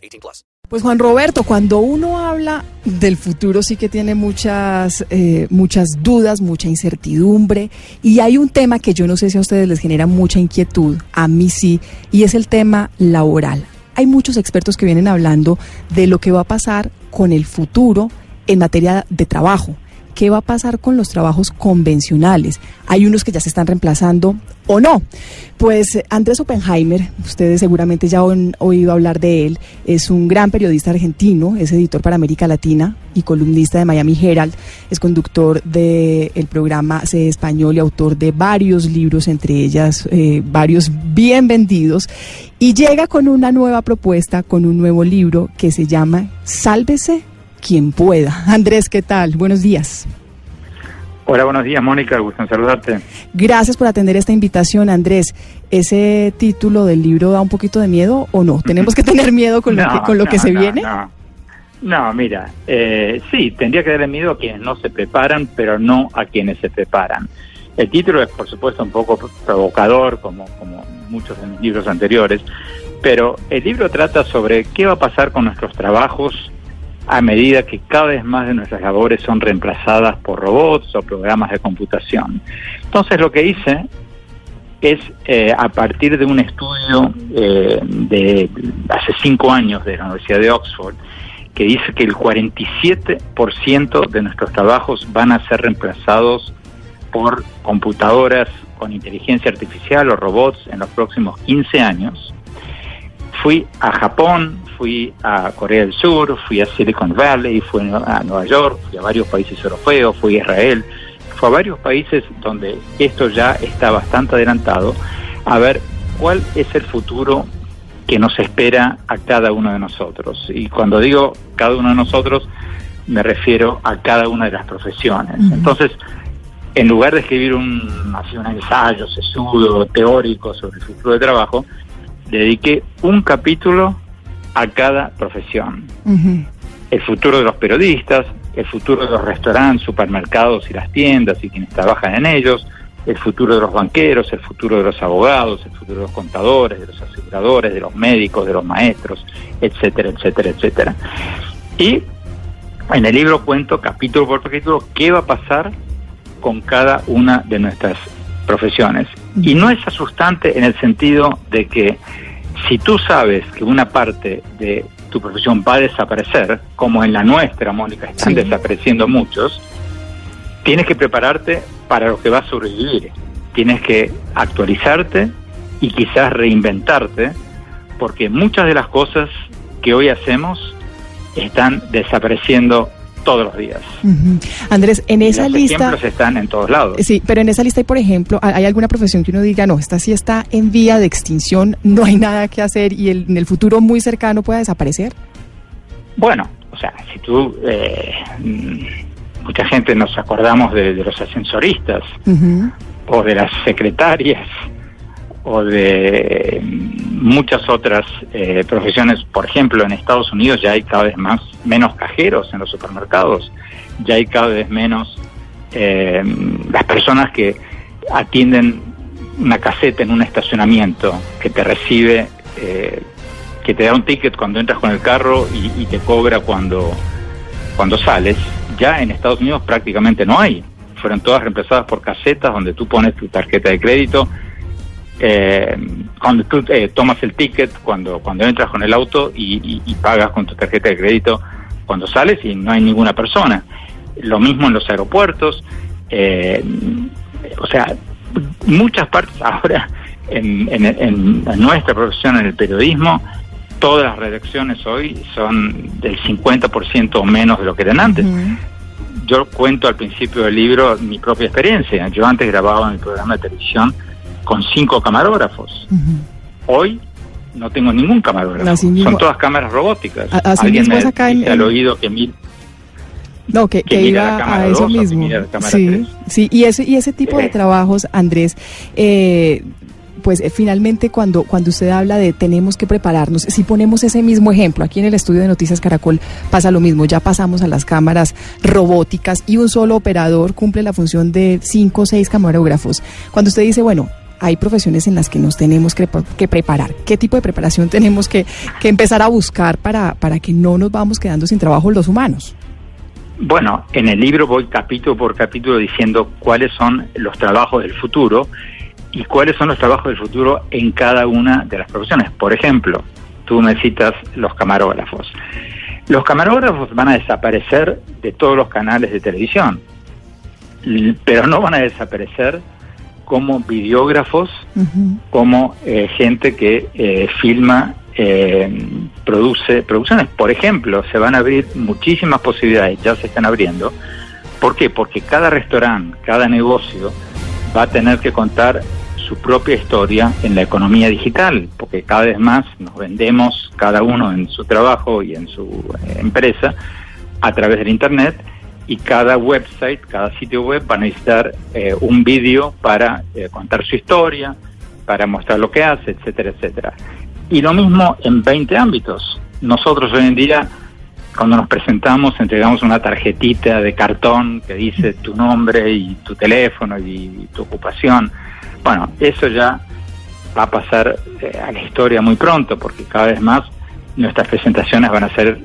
18 plus. Pues Juan Roberto, cuando uno habla del futuro sí que tiene muchas, eh, muchas dudas, mucha incertidumbre y hay un tema que yo no sé si a ustedes les genera mucha inquietud, a mí sí, y es el tema laboral. Hay muchos expertos que vienen hablando de lo que va a pasar con el futuro en materia de trabajo ¿Qué va a pasar con los trabajos convencionales? Hay unos que ya se están reemplazando o no. Pues Andrés Oppenheimer, ustedes seguramente ya han oído hablar de él, es un gran periodista argentino, es editor para América Latina y columnista de Miami Herald, es conductor del programa C Español y autor de varios libros, entre ellas eh, varios bien vendidos, y llega con una nueva propuesta, con un nuevo libro que se llama Sálvese quien pueda. Andrés, ¿qué tal? Buenos días. Hola, buenos días, Mónica. Gusto en saludarte. Gracias por atender esta invitación, Andrés. ¿Ese título del libro da un poquito de miedo o no? ¿Tenemos que tener miedo con lo que, con lo que se viene? No. mira, eh, sí, tendría que darle miedo a quienes no se preparan, pero no a quienes se preparan. El título es, por supuesto, un poco provocador, como, como muchos de mis libros anteriores, pero el libro trata sobre qué va a pasar con nuestros trabajos a medida que cada vez más de nuestras labores son reemplazadas por robots o programas de computación. Entonces lo que hice es eh, a partir de un estudio eh, de hace cinco años de la Universidad de Oxford, que dice que el 47% de nuestros trabajos van a ser reemplazados por computadoras con inteligencia artificial o robots en los próximos 15 años. Fui a Japón, fui a Corea del Sur, fui a Silicon Valley, fui a Nueva York, fui a varios países europeos, fui a Israel, fui a varios países donde esto ya está bastante adelantado, a ver cuál es el futuro que nos espera a cada uno de nosotros. Y cuando digo cada uno de nosotros, me refiero a cada una de las profesiones. Entonces, en lugar de escribir un, un ensayo sesudo, teórico sobre el futuro de trabajo, dediqué un capítulo a cada profesión. El futuro de los periodistas, el futuro de los restaurantes, supermercados y las tiendas y quienes trabajan en ellos, el futuro de los banqueros, el futuro de los abogados, el futuro de los contadores, de los aseguradores, de los médicos, de los maestros, etcétera, etcétera, etcétera. Y en el libro cuento capítulo por capítulo qué va a pasar con cada una de nuestras profesiones. Y no es asustante en el sentido de que si tú sabes que una parte de tu profesión va a desaparecer, como en la nuestra, Mónica, están desapareciendo muchos, tienes que prepararte para lo que va a sobrevivir. Tienes que actualizarte y quizás reinventarte, porque muchas de las cosas que hoy hacemos están desapareciendo todos los días. Andrés, en esa los lista... ejemplos están en todos lados. Sí, pero en esa lista hay, por ejemplo, ¿hay alguna profesión que uno diga, no, esta sí está en vía de extinción, no hay nada que hacer y en el futuro muy cercano pueda desaparecer? Bueno, o sea, si tú... Eh, mucha gente nos acordamos de, los ascensoristas o de las secretarias o de muchas otras eh, profesiones. Por ejemplo, en Estados Unidos ya hay cada vez más menos cajeros en los supermercados, ya hay cada vez menos eh, las personas que atienden una caseta en un estacionamiento, que te recibe, eh, que te da un ticket cuando entras con el carro y, y te cobra cuando, cuando sales. Ya en Estados Unidos prácticamente no hay. Fueron todas reemplazadas por casetas donde tú pones tu tarjeta de crédito eh, cuando tú eh, tomas el ticket, cuando, cuando entras con el auto y, pagas con tu tarjeta de crédito cuando sales y no hay ninguna persona. Lo mismo en los aeropuertos. Eh, o sea, muchas partes ahora en, en, nuestra profesión, en el periodismo, todas las redacciones hoy son del 50% o menos de lo que eran antes. Yo cuento al principio del libro mi propia experiencia. Yo antes grababa en el programa de televisión con cinco camarógrafos. Hoy no tengo ningún camarógrafo. Mismo. Son todas cámaras robóticas. A- así Alguien mismo es acá en- dice al oído que mil No, que, que iba a eso dos mismo. Sí, sí, y ese, y ese tipo de trabajos, Andrés, eh, pues eh, finalmente cuando, cuando usted habla de tenemos que prepararnos, si ponemos ese mismo ejemplo, aquí en el estudio de Noticias Caracol pasa lo mismo, ya pasamos a las cámaras robóticas y un solo operador cumple la función de cinco o seis camarógrafos. Cuando usted dice, bueno, hay profesiones en las que nos tenemos que, pre- que preparar. ¿Qué tipo de preparación tenemos que, que empezar a buscar para, para que no nos vamos quedando sin trabajo los humanos? Bueno, en el libro voy capítulo por capítulo diciendo cuáles son los trabajos del futuro y cuáles son los trabajos del futuro en cada una de las profesiones. Por ejemplo, tú me citas los camarógrafos. Los camarógrafos van a desaparecer de todos los canales de televisión, pero no van a desaparecer como videógrafos como eh, gente que eh, filma, eh, produce producciones. Por ejemplo, se van a abrir muchísimas posibilidades, ya se están abriendo. ¿Por qué? Porque cada restaurante, cada negocio va a tener que contar su propia historia en la economía digital, porque cada vez más nos vendemos cada uno en su trabajo y en su eh, empresa a través del Internet y cada website, cada sitio web va a necesitar eh, un vídeo para eh, contar su historia, para mostrar lo que hace, etcétera, etcétera. Y lo mismo en 20 ámbitos. Nosotros hoy en día, cuando nos presentamos, entregamos una tarjetita de cartón que dice tu nombre y tu teléfono y tu ocupación. Bueno, eso ya va a pasar eh, a la historia muy pronto, porque cada vez más nuestras presentaciones van a ser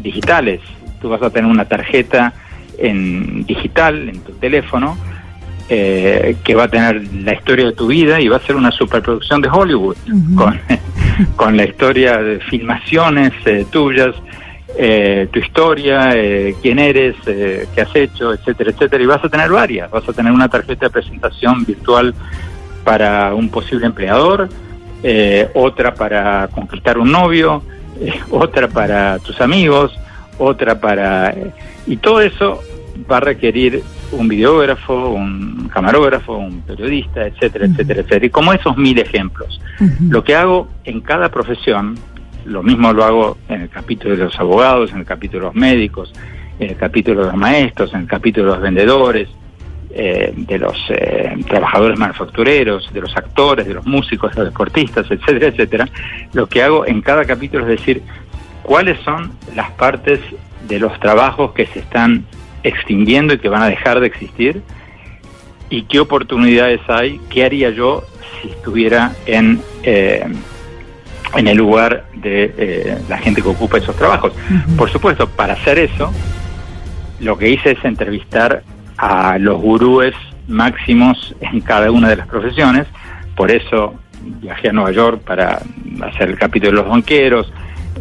digitales. Tú vas a tener una tarjeta en digital en tu teléfono eh, que va a tener la historia de tu vida y va a ser una superproducción de Hollywood con, con la historia de filmaciones eh, tuyas, eh, tu historia, eh, quién eres, eh, qué has hecho, etcétera, etcétera. Y vas a tener varias. Vas a tener una tarjeta de presentación virtual para un posible empleador, eh, otra para conquistar un novio, otra para tus amigos, otra para... y todo eso va a requerir un videógrafo, un camarógrafo, un periodista, etcétera, etcétera, etcétera. Y como esos mil ejemplos. Lo que hago en cada profesión, lo mismo lo hago en el capítulo de los abogados, en el capítulo de los médicos, en el capítulo de los maestros, en el capítulo de los vendedores, eh, de los eh, trabajadores manufactureros, de los actores, de los músicos, de los deportistas, etcétera, etcétera. Lo que hago en cada capítulo es decir cuáles son las partes de los trabajos que se están extinguiendo y que van a dejar de existir y qué oportunidades hay, qué haría yo si estuviera en, eh, en el lugar de eh, la gente que ocupa esos trabajos. Por supuesto, para hacer eso, lo que hice es entrevistar a los gurúes máximos en cada una de las profesiones, por eso viajé a Nueva York para hacer el capítulo de los banqueros,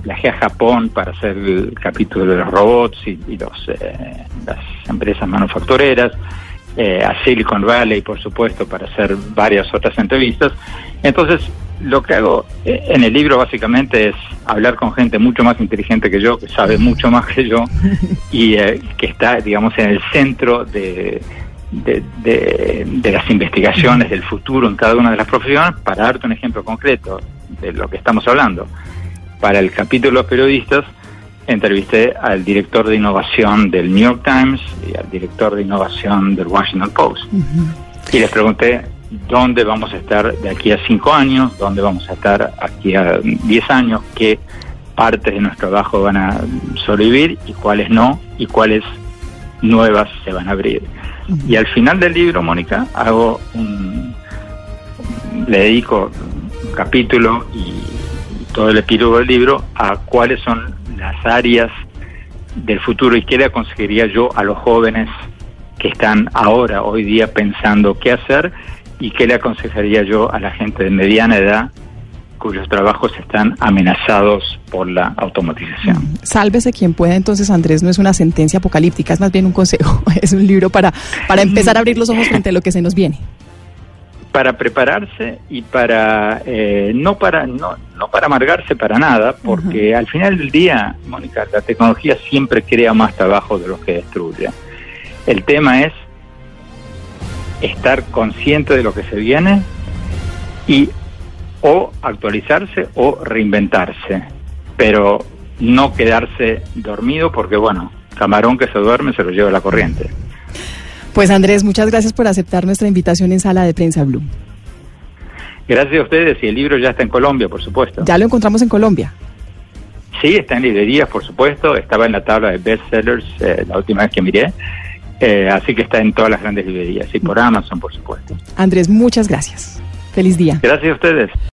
viajé a Japón para hacer el capítulo de los robots y, y los, eh, las empresas manufactureras, eh, a Silicon Valley, por supuesto, para hacer varias otras entrevistas. Entonces, lo que hago eh, en el libro básicamente es hablar con gente mucho más inteligente que yo, que sabe mucho más que yo y eh, que está, digamos, en el centro de, de, de- de las investigaciones del futuro en cada una de las profesiones. Para darte un ejemplo concreto de lo que estamos hablando, para el capítulo de los periodistas entrevisté al director de innovación del New York Times y al director de innovación del Washington Post. Y les pregunté dónde vamos a estar de aquí a cinco años, dónde vamos a estar aquí a diez años, qué partes de nuestro trabajo van a sobrevivir y cuáles no, y cuáles nuevas se van a abrir. Y al final del libro, Mónica, hago un, le dedico un capítulo y todo el epílogo del libro a cuáles son las áreas del futuro y qué le aconsejaría yo a los jóvenes que están ahora, hoy día, pensando qué hacer y qué le aconsejaría yo a la gente de mediana edad cuyos trabajos están amenazados por la automatización. Sálvese quien pueda, entonces Andrés no es una sentencia apocalíptica, es más bien un consejo, es un libro para, para empezar a abrir los ojos frente a lo que se nos viene. Para prepararse y para eh, no para no, no para amargarse para nada, porque al final del día, Mónica, la tecnología siempre crea más trabajo de los que destruye. El tema es estar consciente de lo que se viene y o actualizarse o reinventarse, pero no quedarse dormido porque, bueno, camarón que se duerme se lo lleva la corriente. Pues Andrés, muchas gracias por aceptar nuestra invitación en Sala de Prensa Blue. Gracias a ustedes y el libro ya está en Colombia, por supuesto. Ya lo encontramos en Colombia. Sí, está en librerías, por supuesto. Estaba en la tabla de bestsellers eh, la última vez que miré. Eh, así que está en todas las grandes librerías y por Amazon, por supuesto. Andrés, muchas gracias. Feliz día. Gracias a ustedes.